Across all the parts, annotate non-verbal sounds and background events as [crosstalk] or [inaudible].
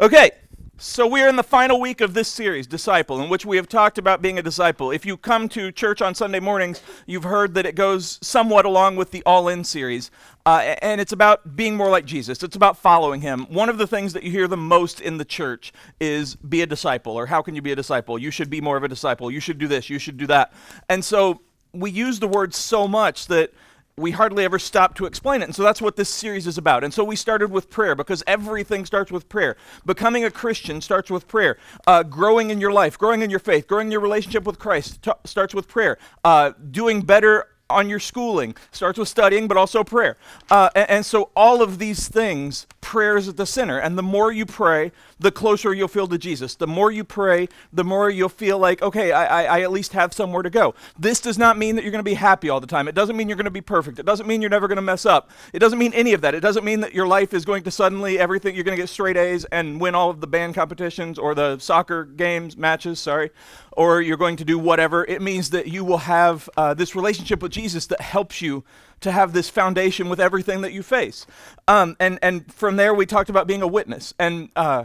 Okay, so we are in the final week of this series, Disciple, in which we have talked about being a disciple. If you come to church on Sunday mornings, you've heard that it goes somewhat along with the All In series. Uh, and it's about being more like Jesus. It's about following him. One of the things that you hear the most in the church is be a disciple, or how can you be a disciple? You should be more of a disciple. You should do this. You should do that. And so we use the word so much that we hardly ever stop to explain it. And so that's what this series is about. And so we started with prayer because everything starts with prayer. Becoming a Christian starts with prayer. Uh, growing in your life, growing in your faith, growing in your relationship with Christ t- starts with prayer. Uh, doing better on your schooling starts with studying but also prayer uh, and, and, so all of these things prayer is at the center and the more you pray the closer you'll feel to jesus the more you pray the more you'll feel like okay i, I, I at least have somewhere to go this does not mean that you're going to be happy all the time it doesn't mean you're going to be perfect it doesn't mean you're never going to mess up it doesn't mean any of that it doesn't mean that your life is going to suddenly everything you're going to get straight a's and win all of the band competitions or the soccer games matches sorry or you're going to do whatever. It means that you will have uh, this relationship with Jesus that helps you to have this foundation with everything that you face. Um, and, and from there, we talked about being a witness. And uh,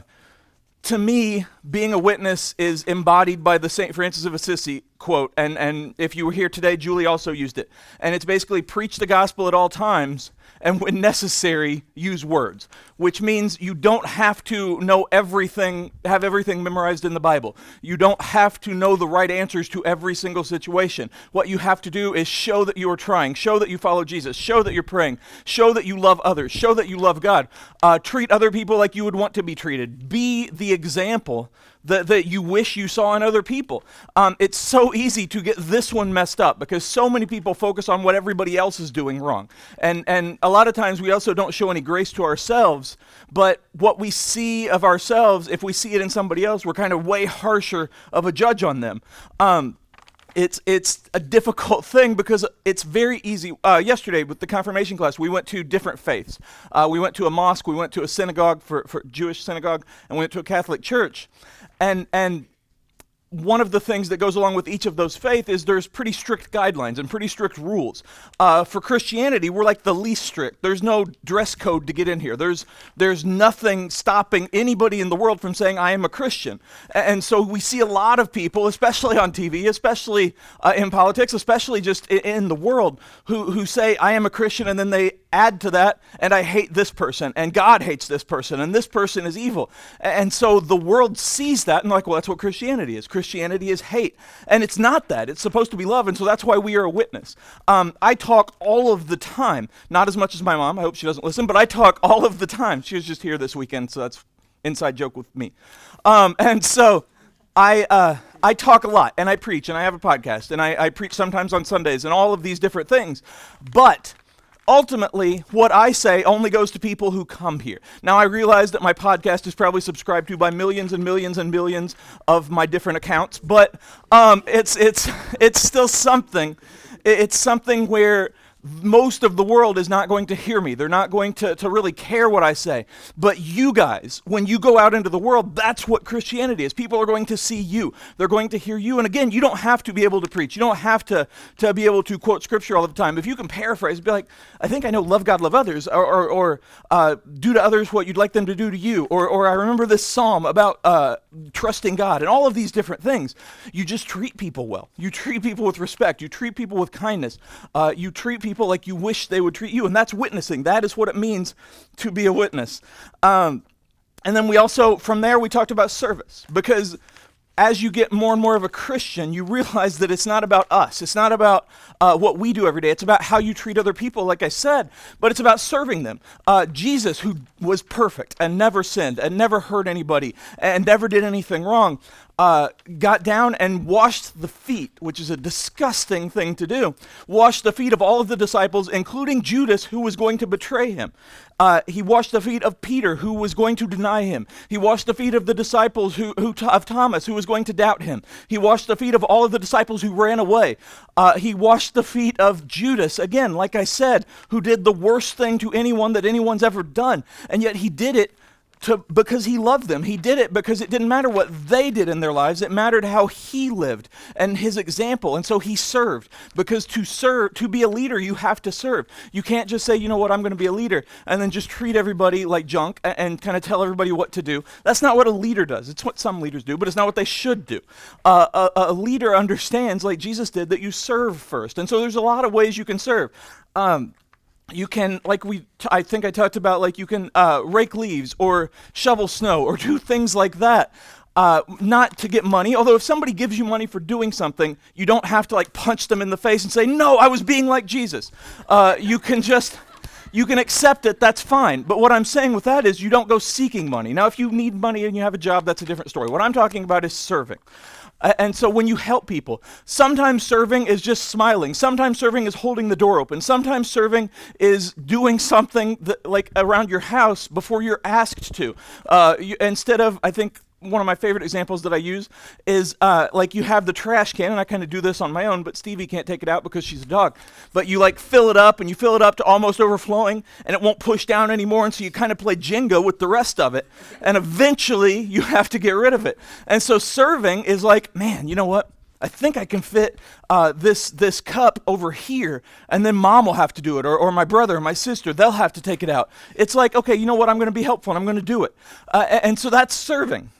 to me, being a witness is embodied by the St. Francis of Assisi quote. And, and if you were here today, Julie also used it. And it's basically preach the gospel at all times and when necessary, use words, which means you don't have to know everything, have everything memorized in the Bible. You don't have to know the right answers to every single situation. What you have to do is show that you are trying, show that you follow Jesus, show that you're praying, show that you love others, show that you love God. Uh, treat other people like you would want to be treated. Be the example that, that you wish you saw in other people. Um, it's so easy to get this one messed up because so many people focus on what everybody else is doing wrong. And, and a lot of times we also don't show any grace to ourselves, but what we see of ourselves, if we see it in somebody else, we're kind of way harsher of a judge on them. Um, it's it's a difficult thing because it's very easy. Uh, yesterday with the confirmation class, we went to different faiths. Uh, we went to a mosque, we went to a synagogue for, for Jewish synagogue, and we went to a Catholic church. And and one of the things that goes along with each of those faiths is there's pretty strict guidelines and pretty strict rules. Uh, for Christianity, we're like the least strict. There's no dress code to get in here. There's there's nothing stopping anybody in the world from saying I am a Christian. And so we see a lot of people, especially on TV, especially uh, in politics, especially just in, in the world, who who say I am a Christian, and then they add to that, and I hate this person, and God hates this person, and this person is evil. And so the world sees that and like, well, that's what Christianity is. Christianity is hate. And it's not that. It's supposed to be love, and so that's why we are a witness. Um, I talk all of the time, not as much as my mom. I hope she doesn't listen, but I talk all of the time. She was just here this weekend, so that's inside joke with me. Um, and so I, uh, I talk a lot, and I preach, and I have a podcast, and I, I preach sometimes on Sundays, and all of these different things. But ultimately, what I say only goes to people who come here. Now, I realize that my podcast is probably subscribed to by millions and millions and millions of my different accounts, but um, it's, it's, it's still something. It's something where most of the world is not going to hear me. They're not going to, to really care what I say. But you guys, when you go out into the world, that's what Christianity is. People are going to see you, they're going to hear you. And again, you don't have to be able to preach, you don't have to, to be able to quote scripture all the time. If you can paraphrase, be like, I think I know love God, love others, or, or, or uh, do to others what you'd like them to do to you, or, or I remember this psalm about uh, trusting God, and all of these different things. You just treat people well. You treat people with respect, you treat people with kindness, uh, you treat people people like you wish they would treat you. And that's witnessing. That is what it means to be a witness. Um, and then we also, from there, we talked about service because as you get more and more of a Christian, you realize that it's not about us. It's not about uh, what we do every day. It's about how you treat other people, like I said, but it's about serving them. Uh, Jesus, who was perfect and never sinned and never hurt anybody and never did anything wrong, uh, got down and washed the feet, which is a disgusting thing to do. Washed the feet of all of the disciples, including Judas, who was going to betray him. Uh, he washed the feet of Peter, who was going to deny him. He washed the feet of the disciples who, who of Thomas, who was going to doubt him. He washed the feet of all of the disciples who ran away. Uh, he washed the feet of Judas, again, like I said, who did the worst thing to anyone that anyone's ever done. And yet he did it to because he loved them. He did it because it didn't matter what they did in their lives. It mattered how he lived and his example. And so he served because to serve to be a leader, you have to serve. You can't just say, "You know what, I'm going to be a leader," and then just treat everybody like junk and, and kind of tell everybody what to do. That's not what a leader does. It's what some leaders do, but it's not what they should do. Uh, a, a leader [laughs] understands, like Jesus did, that you serve first. And so there's a lot of ways you can serve. Um, you can like we t- i think i talked about like you can uh, rake leaves or shovel snow or [laughs] do things like that uh, not to get money. Although if somebody gives you money for doing something you don't have to like punch them in the face and say no i was being like jesus. Uh, you can just you can accept it. That's fine. But what i'm saying with that is you don't go seeking money. Now if you need money and you have a job that's a different story. What i'm talking about is serving and so when you help people, sometimes serving is just smiling. Sometimes serving is holding the door open. Sometimes serving is doing something that, like around your house before you're asked to. Uh, you, instead of, I think one of my favorite examples that I use is uh, like you have the trash can, and I kind of do this on my own, but Stevie can't take it out because she's a dog. But you like fill it up, and you fill it up to almost overflowing, and it won't push down anymore, and so you kind of play Jenga with the rest of it, and eventually you [laughs] have to get rid of it. And so serving is like, man, you know what? I think I can fit uh, this this cup over here, and then mom will have to do it, or, or my brother or my sister, they'll have to take it out. It's like, okay, you know what? I'm going to be helpful, and I'm going to do it. Uh, and so that's serving.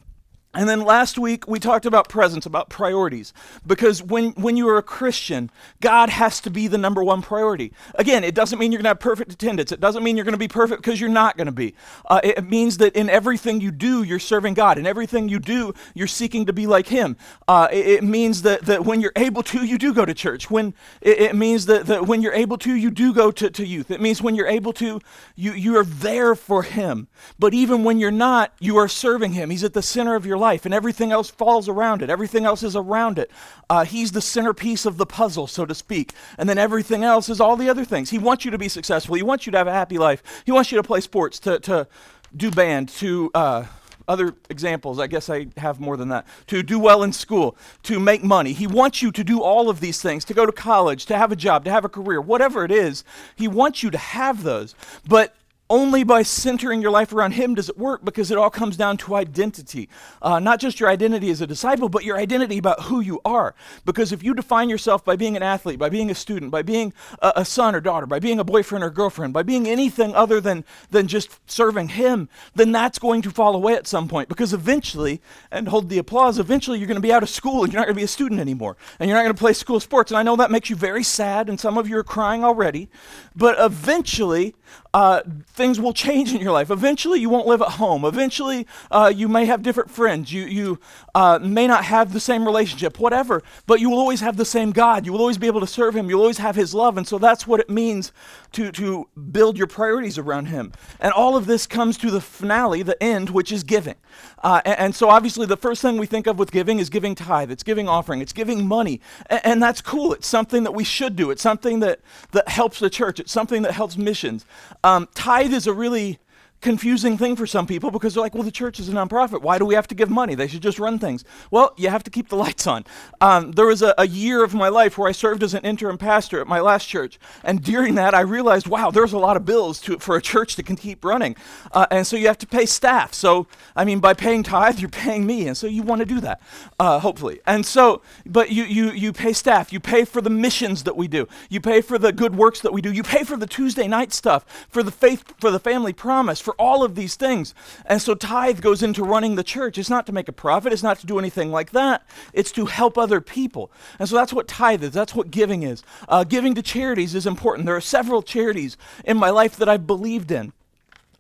And then last week we talked about presence, about priorities. Because when, when you are a Christian, God has to be the number one priority. Again, it doesn't mean you're going to have perfect attendance. It doesn't mean you're going to be perfect because you're not going to be. Uh, it means that in everything you do, you're serving God. In everything you do, you're seeking to be like Him. Uh, it, it, means that, that when you're able to, you do go to church. When it, it means that, that when you're able to, you do go to, to youth. It means when you're able to, you, you are there for Him. But even when you're not, you are serving Him. He's at the center of your life life, and everything else falls around it. Everything else is around it. Uh, he's the centerpiece of the puzzle, so to speak. And then everything else is all the other things. He wants you to be successful. He wants you to have a happy life. He wants you to play sports, to, to do band, to. Uh, other examples, I guess I have more than that. To do well in school, to make money. He wants you to do all of these things, to go to college, to have a job, to have a career, whatever it is. He wants you to have those. But only by centering your life around Him does it work because it all comes down to identity. Uh, not just your identity as a disciple, but your identity about who you are. Because if you define yourself by being an athlete, by being a student, by being a, a son or daughter, by being a boyfriend or girlfriend, by being anything other than, than just serving Him, then that's going to fall away at some point. Because eventually, and hold the applause, eventually you're going to be out of school and you're not going to be a student anymore. And you're not going to play school sports. And I know that makes you very sad, and some of you are crying already. But eventually, uh, things will change in your life. Eventually, you won't live at home. Eventually, uh, you may have different friends. You, you uh, may not have the same relationship, whatever, but you will always have the same God. You will always be able to serve Him. You'll always have His love. And so that's what it means to, to build your priorities around Him. And all of this comes to the finale, the end, which is giving. Uh, and, and, so, obviously, the first thing we think of with giving is giving tithe, it's giving offering, it's giving money. And, and that's cool. It's something that we should do, it's something that, that helps the church, it's something that helps missions. Um, tithe is a really confusing thing for some people because they're like, well, the church is a nonprofit. Why do we have to give money? They should just run things. Well, you have to keep the lights on. Um, there was a, a, year of my life where I served as an interim pastor at my last church. And during that, I realized, wow, there's a lot of bills to, for a church to keep running. Uh, and so you have to pay staff. So, I mean, by paying tithe, you're paying me. And so you want to do that, uh, hopefully. And so, but you, you, you pay staff. You pay for the missions that we do. You pay for the good works that we do. You pay for the Tuesday night stuff, for the faith, for the family promise, for all of these things. And so tithe goes into running the church. It's not to make a profit, it's not to do anything like that. It's to help other people. And so that's what tithe is, that's what giving is. Uh, giving to charities is important. There are several charities in my life that I've believed in.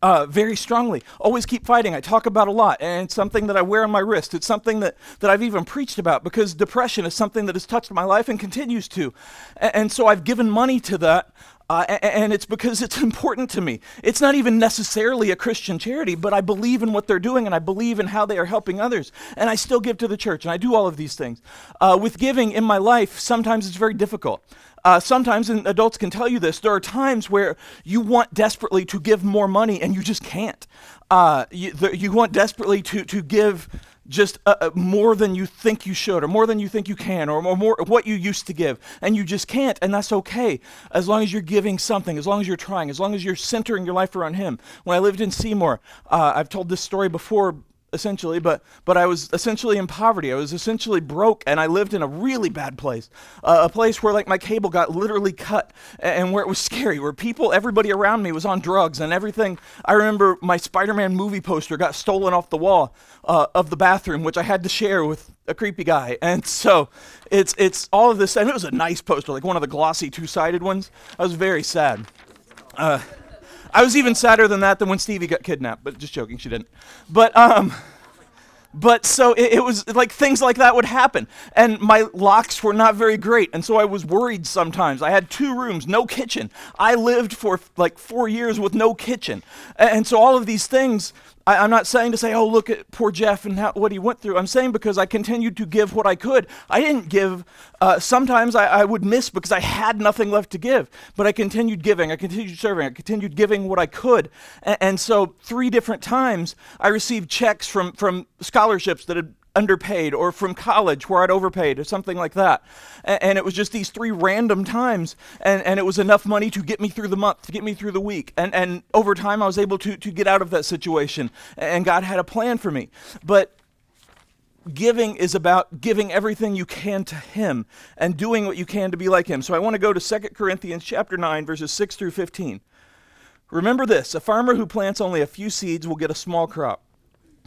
Uh, very strongly. Always keep fighting. I talk about a lot, and it's something that I wear on my wrist. It's something that, that I've even preached about because depression is something that has touched my life and continues to. And, and so I've given money to that uh, and it's because it's important to me. It's not even necessarily a Christian charity, but I believe in what they're doing and I believe in how they are helping others. And I still give to the church and I do all of these things. Uh, with giving in my life, sometimes it's very difficult. Uh, sometimes, and adults can tell you this, there are times where you want desperately to give more money and you just can't. Uh, you, the, you want desperately to, to give just uh, uh, more than you think you should, or more than you think you can, or more, more what you used to give, and you just can't, and that's okay as long as you're giving something, as long as you're trying, as long as you're centering your life around Him. When I lived in Seymour, uh, I've told this story before essentially, but but I was essentially in poverty. I was essentially broke, and I lived in a really bad place, uh, a place where like my cable got literally cut, and, where it was [laughs] scary, where people, everybody around me was on drugs, and everything. I remember my Spider-Man movie poster got stolen off the wall uh, of the bathroom, which I had to share with a creepy guy, [laughs] and so it's it's all of this, and it was a nice poster, like one of the glossy two-sided ones. I was very sad. Uh, I was even sadder than that than when Stevie got kidnapped, but just joking, she didn't. But um but so it, it, was like things like that would happen and my locks were not very great and so i was worried sometimes. I had two rooms no kitchen. I lived for like four years with no kitchen. And, and so all of these things I, am not saying to say, oh, look at poor Jeff and how, what he went through. I'm saying because I continued to give what I could. I didn't give. Uh, sometimes I, I, would miss because I had nothing left to give, but I continued giving. I continued serving. I continued giving what I could. And, and so, three different times, I received checks from, from scholarships that had underpaid or from college where I'd overpaid or something like that. And, it was just these three random times and, and it was enough money to get me through the month, to get me through the week. And, and over time I was able to, to get out of that situation and God had a plan for me. But giving is about giving everything you can to him and doing what you can to be like him. So I want to go to 2 Corinthians chapter 9 verses 6 through 15. Remember this, a farmer who plants only a few seeds will get a small crop.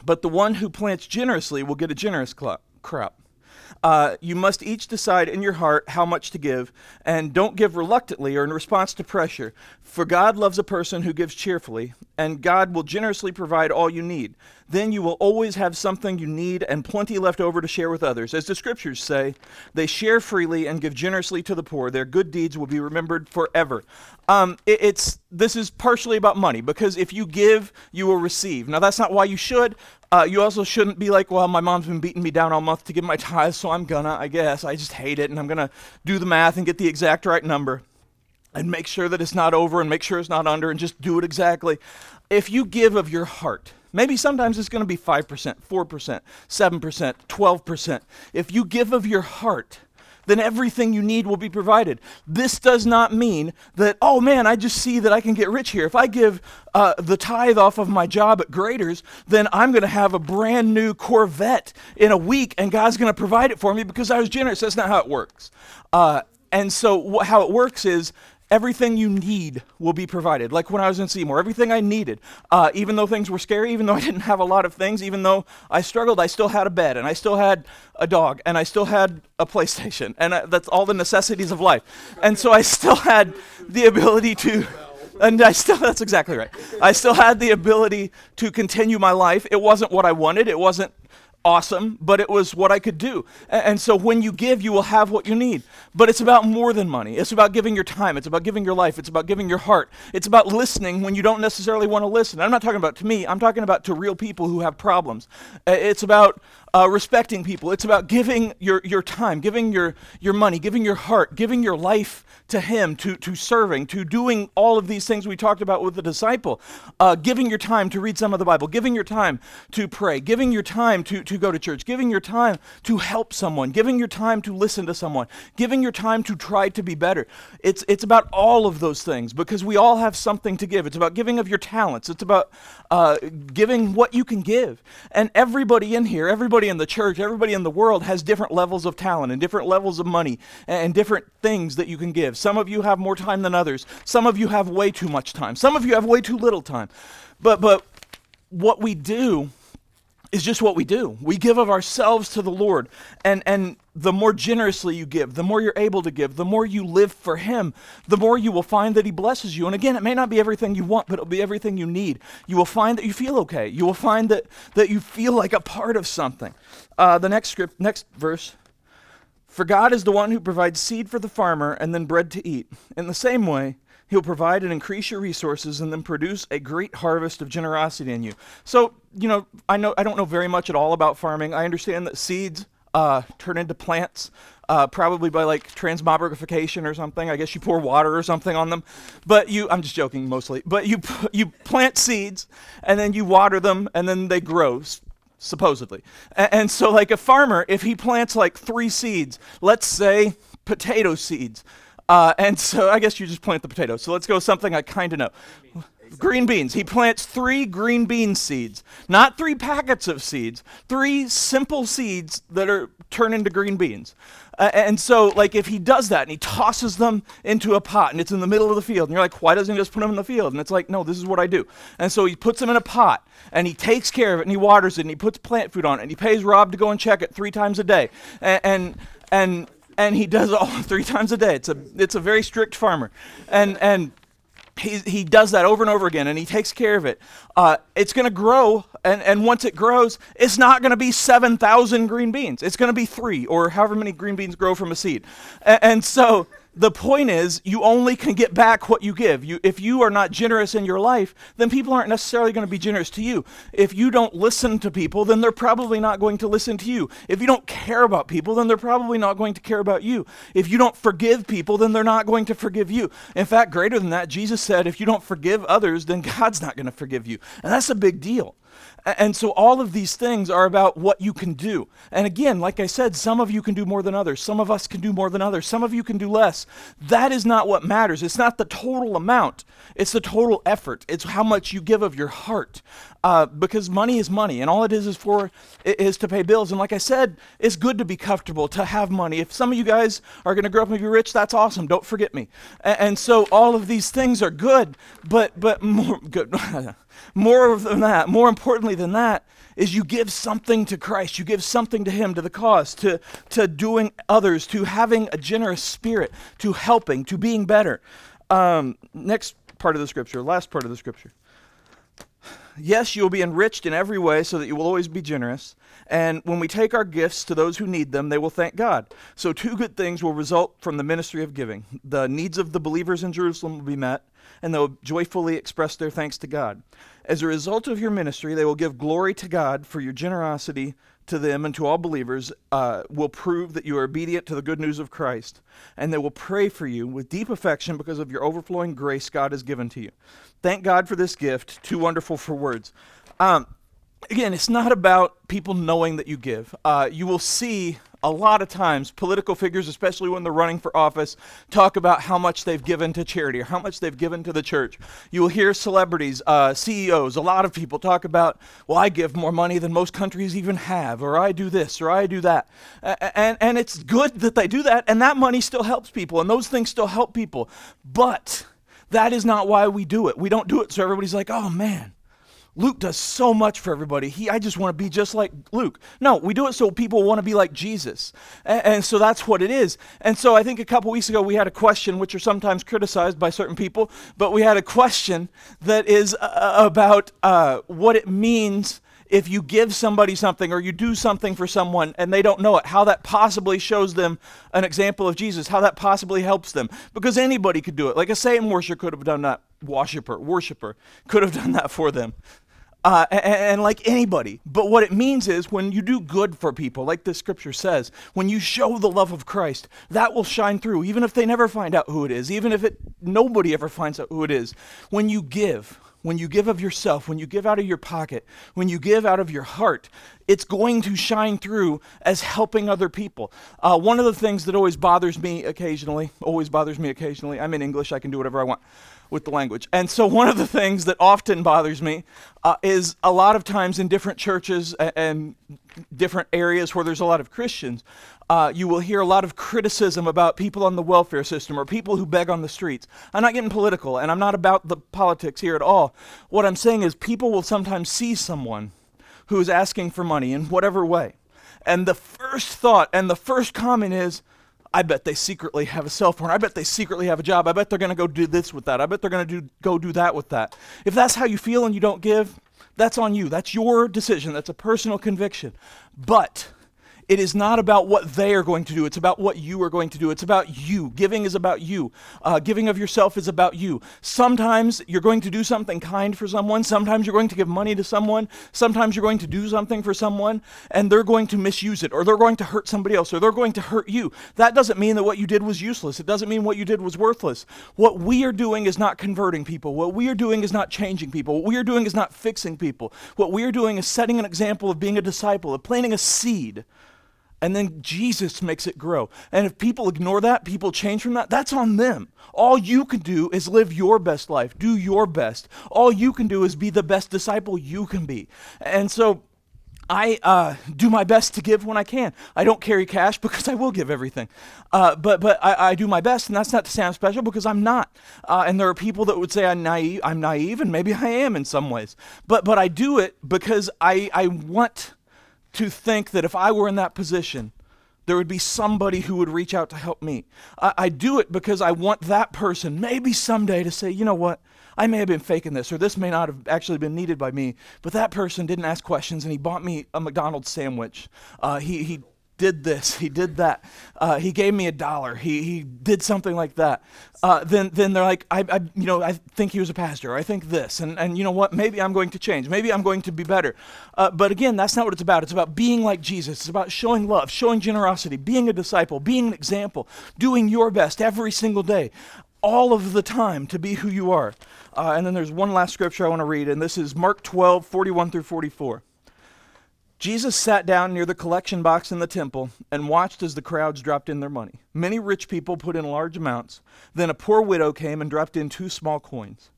But the one who plants generously will get a generous crop. Uh, you must each decide in your heart how much to give, and don't give reluctantly or in response to pressure. For God loves a person who gives cheerfully, and God will generously provide all you need. Then you will always have something you need and plenty left over to share with others. As the scriptures say, they share freely and give generously to the poor. Their good deeds will be remembered forever. Um, it, it's this is partially about money because if you give, you will receive. Now that's not why you should, uh, you also shouldn't be like, well, my mom's been beating me down all month to give my tithes, so I'm gonna, I guess. I just hate it, and I'm gonna do the math and get the exact right number and make sure that it's not over and make sure it's not under and just do it exactly. If you give of your heart, maybe sometimes it's gonna be 5%, 4%, 7%, 12%. If you give of your heart, then everything you need will be provided. This does not mean that, oh man, I just see that I can get rich here. If I give uh, the tithe off of my job at Graeter's, then I'm going to have a brand new Corvette in a week and God's going to provide it for me because I was generous. That's not how it works. Uh, and so, wh- how it works is everything you need will be provided. Like when I was in Seymour, everything I needed. Uh, even though things were scary, even though I [laughs] didn't have a lot of things, even though I struggled, I still had a bed and I still had a dog and I still had a PlayStation. And I, that's all the necessities of life. And so I still had the ability to. And I still, [laughs] that's exactly right. I still had the ability to continue my life. It wasn't what I wanted. It wasn't awesome, but it was what I could do. And, so when you give, you will have what you need. But it's about more than money. It's about giving your time. It's about giving your life. It's about giving your heart. It's about listening when you don't necessarily want to listen. I'm not talking about to me, I'm talking about to real people who have problems. It's about uh, respecting people. It's about giving your, your time, giving your, your money, giving your heart, giving your life to Him, to, to serving, to doing all of these things we talked about with the disciple. Uh, giving your time to read some of the Bible, giving your time to pray, giving your time to, to go to church, giving your time to help someone, giving your time to listen to someone, giving your time to try to be better. It's, it's about all of those things because we all have something to give. It's about giving of your talents, it's about uh, giving what you can give. And everybody in here, everybody in the church, everybody in the world has different levels of talent and different levels of money and different things that you can give. Some of you have more time than others. Some of you have way too much time. Some of you have way too little time. But but what we do is just what we do. We give of ourselves to the Lord. And and the more generously you give, the more you're able to give, the more you live for him, the more you will find that he blesses you. And again, it may not be everything you want, but it'll be everything you need. You will find that you feel okay. You will find that that you feel like a part of something. Uh, the next script, next verse, for God is the one who provides seed for the farmer and then bread to eat. In the same way, He'll provide and increase your resources and then produce a great harvest of generosity in you. So, you know, I know I don't know very much at all about farming. I understand that seeds uh, turn into plants, uh, probably by like transmogrification or something. I guess you pour water or something on them. But you, I'm just joking mostly. But you [laughs] you plant seeds and then you water them and then they grow supposedly. And, and so, like a farmer, if he plants like three seeds, let's say potato seeds, uh, and so I guess you just plant the potatoes. So let's go with something I kind of know. Green beans. He plants three green bean seeds, not three packets of seeds, three simple seeds that are turn into green beans. Uh, and so, like, if he does that and he tosses them into a pot and it's in the middle of the field, and you're like, why doesn't he just put them in the field? And it's like, no, this is what I do. And so he puts them in a pot and he takes care of it and he waters it and he puts plant food on it and he pays Rob to go and check it three times a day. And, and, and, and he does it all [laughs] three times a day. It's a, it's a very strict farmer. And, and, he, he does that over and over again and he takes care of it. Uh, it's going to grow, and, and once it grows, it's not going to be 7,000 green beans. It's going to be three, or however many green beans grow from a seed. And, and so the point is you only can get back what you give. You, if you are not generous in your life, then people aren't necessarily going to be generous to you. If you don't listen to people, then they're probably not going to listen to you. If you don't care about people, then they're probably not going to care about you. If you don't forgive people, then they're not going to forgive you. In fact, greater than that, Jesus said, if you don't forgive others, then God's not going to forgive you. And that's a big deal. And so all of these things are about what you can do. And again, like I said, some of you can do more than others. Some of us can do more than others. Some of you can do less. That is not what matters. It's not the total amount, it's the total effort. It's how much you give of your heart. Uh, because money is money, and all it is is for is to pay bills. And like I said, it's good to be comfortable, to have money. If some of you guys are going to grow up and be rich, that's awesome. Don't forget me. And, and so all of these things are good, but but more good. [laughs] More than that, more importantly than that, is you give something to Christ. You give something to Him, to the cause, to, to doing others, to having a generous spirit, to helping, to being better. Um, next part of the scripture, last part of the scripture. Yes, you will be enriched in every way so that you will always be generous. And when we take our gifts to those who need them, they will thank God. So, two good things will result from the ministry of giving. The needs of the believers in Jerusalem will be met, and they'll joyfully express their thanks to God. As a result of your ministry, they will give glory to God for your generosity to them and to all believers, uh, will prove that you are obedient to the good news of Christ. And they will pray for you with deep affection because of your overflowing grace God has given to you. Thank God for this gift, too wonderful for words. Um, again, it's not about people knowing that you give. Uh, you will see a lot of times political figures, especially when they're running for office, talk about how much they've given to charity or how much they've given to the church. You will hear celebrities, uh, CEOs, a lot of people talk about, well, I give more money than most countries even have, or I do this, or I do that. and, and it's good that they do that, and that money still helps people, and those things still help people. But that is not why we do it. We don't do it so everybody's like, oh man, Luke does so much for everybody. He, I just want to be just like Luke. No, we do it so people want to be like Jesus. And, and so that's what it is. And so I think a couple weeks ago we had a question, which are sometimes criticized by certain people, but we had a question that is uh, about uh, what it means if you give somebody something or you do something for someone and they don't know it, how that possibly shows them an example of Jesus, how that possibly helps them. Because anybody could do it. Like a Satan worshiper could have done that. Worshipper, worshiper could have done that for them uh, and, and, like anybody. But what it means is when you do good for people, like the scripture says, when you show the love of Christ, that will shine through, even if they never find out who it is, even if it nobody ever finds out who it is. When you give, when you give of yourself, when you give out of your pocket, when you give out of your heart, it's going to shine through as helping other people. Uh, one of the things that always bothers me occasionally, always bothers me occasionally, I'm in English, I can do whatever I want with the language. And so, one of the things that often bothers me uh, is a lot of times in different churches and, different areas where there's a lot of Christians, uh, you will hear a lot of criticism about people on the welfare system or people who beg on the streets. I'm not getting political, and I'm not about the politics here at all. What I'm saying is, people will sometimes see someone who is asking for money in whatever way. And the first thought and the first comment is, I bet they secretly have a cell phone. I bet they secretly have a job. I bet they're going to go do this with that. I bet they're going to do go do that with that. If that's how you feel and you don't give, that's on you. That's your decision. That's a personal conviction. But it is not about what they are going to do. It's about what you are going to do. It's about you. Giving is about you. Uh, giving of yourself is about you. Sometimes you're going to do something kind for someone. Sometimes you're going to give money to someone. Sometimes you're going to do something for someone and they're going to misuse it or they're going to hurt somebody else or they're going to hurt you. That doesn't mean that what you did was useless. It doesn't mean what you did was worthless. What we are doing is not converting people. What we are doing is not changing people. What we are doing is not fixing people. What we are doing is setting an example of being a disciple, of planting a seed and then Jesus makes it grow. And if people ignore that, people change from that, that's on them. All you can do is live your best life, do your best. All you can do is be the best disciple you can be. And so I uh, do my best to give when I can. I don't carry cash [laughs] because I will give everything. Uh, but but I, I, do my best, and that's not to say I'm special because I'm not. Uh, and there are people that would say I'm naive, I'm naive, and maybe I am in some ways. But but I do it because I I want to think that if I were in that position, there would be somebody who would reach out to help me. I, I, do it because I want that person, maybe someday, to say, you know what, I may have been faking this, or this may not have actually been needed by me, but that person didn't ask questions and he bought me a McDonald's sandwich. Uh, he, he did this, he did that, uh, he gave me a dollar, he, he did something like that, uh, then, then they're like, I, I, you know, I think he was a pastor, I think this, and, and you know what, maybe I'm going to change, maybe I'm going to be better. Uh, but again, that's not what it's about. It's about being like Jesus, it's about showing love, showing generosity, being a disciple, being an example, doing your best every single day, all of the time to be who you are. Uh, and then there's one last scripture I want to read, and this is Mark 12, 41 through 44. Jesus sat down near the collection box in the temple and watched as the crowds dropped in their money. Many rich people put in large amounts. Then a poor widow came and dropped in two small coins.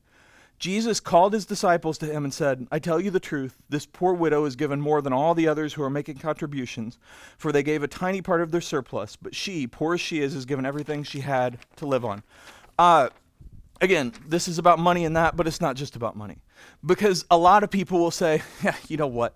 Jesus called his disciples to him and said, I tell you the truth, this poor widow has given more than all the others who are making contributions, for they gave a tiny part of their surplus, but she, poor as she is, has given everything she had to live on. Uh, again, this is about money and that, but it's not just about money. Because a lot of people will say, [laughs] yeah, you know what?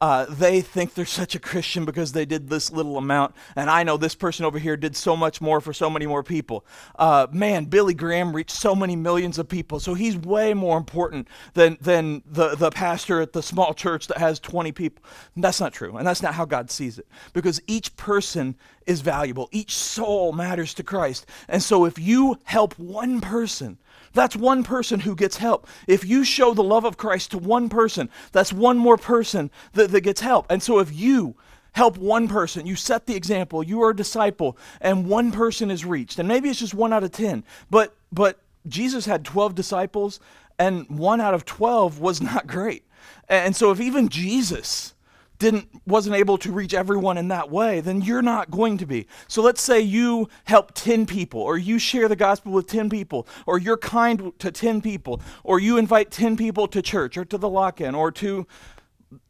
Uh, they think they're such a Christian because they did this little amount. And I know this person over here did so much more for so many more people. Uh, man, Billy Graham reached so many millions of people. So he's way more important than, than the, the pastor at the small church that has 20 people. And that's not true. And that's not how God sees it. Because each person is valuable, each soul matters to Christ. And so if you help one person, that's one person who gets help. If you show the love of Christ to one person, that's one more person that, that gets help. And so if you help one person, you set the example, you are a disciple, and one person is reached, and maybe it's just one out of 10, but, but Jesus had 12 disciples, and one out of 12 was not great. And so if even Jesus didn't wasn't able to reach everyone in that way, then you're not going to be. So let's say you help 10 people or you share the gospel with 10 people or you're kind to 10 people or you invite 10 people to church or to the lock-in or to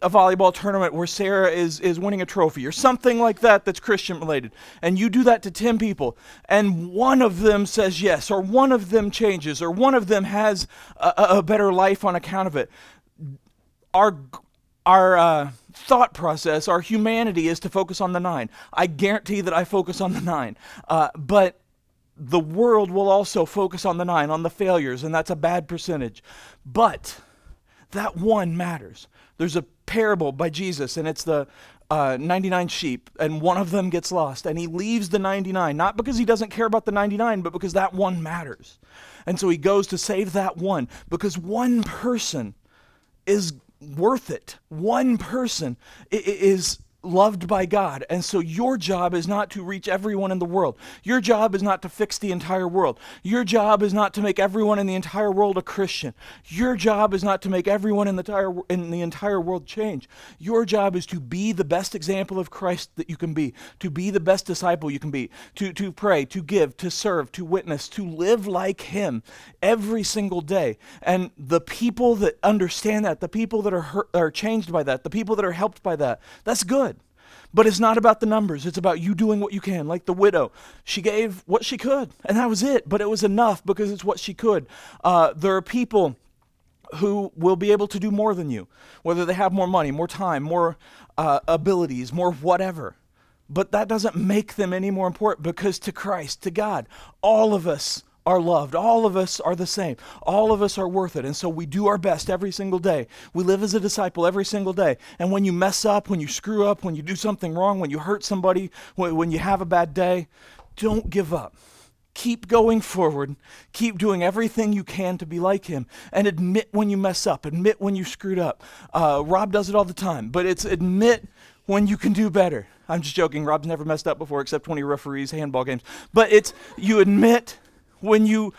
a volleyball tournament where Sarah is, is winning a trophy or something like that that's Christian related. And you do that to 10 people, and one of them says yes, or one of them changes, or one of them has a, a better life on account of it. Our, our uh, thought process, our humanity is to focus on the nine. I guarantee that I focus on the nine. Uh, but the world will also focus on the nine, on the failures, and that's a bad percentage. But that one matters. There's a parable by Jesus, and it's the uh, 99 sheep, and one of them gets lost, and he leaves the 99, not because he doesn't care about the 99, but because that one matters. And so he goes to save that one, because one person is worth it. One person is loved by God. And so your job is not to reach everyone in the world. Your job is not to fix the entire world. Your job is not to make everyone in the entire world a Christian. Your job is not to make everyone in the entire in the entire world change. Your job is to be the best example of Christ that you can be, to be the best disciple you can be, to to pray, to give, to serve, to witness, to live like him every single day. And the people that understand that, the people that are hurt, are changed by that, the people that are helped by that, that's good. But it's not about the numbers. It's about you doing what you can. Like the widow, she gave what she could, and that was it. But it was enough because it's what she could. Uh, there are people who will be able to do more than you, whether they have more money, more time, more uh, abilities, more whatever. But that doesn't make them any more important because to Christ, to God, all of us are loved. All of us are the same. All of us are worth it. And so we do our best every single day. We live as a disciple every single day. And when you mess up, when you screw up, when you do something wrong, when you hurt somebody, when, when you have a bad day, don't give up. Keep going forward. Keep doing everything you can to be like him. And admit when you mess up. Admit when you screwed up. Uh, Rob does it all the time, but it's admit when you can do better. I'm just joking. Rob's never messed up before except when he referees handball games. But it's you admit when you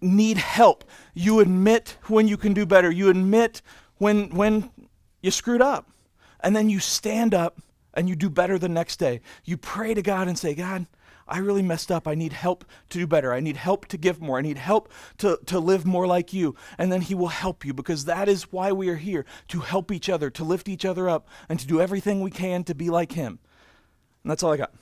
need help. You admit when you can do better. You admit when when you screwed up. And then you stand up and you do better the next day. You pray to God and say, God, I really messed up. I need help to do better. I need help to give more. I need help to, to live more like you. And then He will help you because that is why we are here to help each other, to lift each other up, and to do everything we can to be like Him. And that's all I got.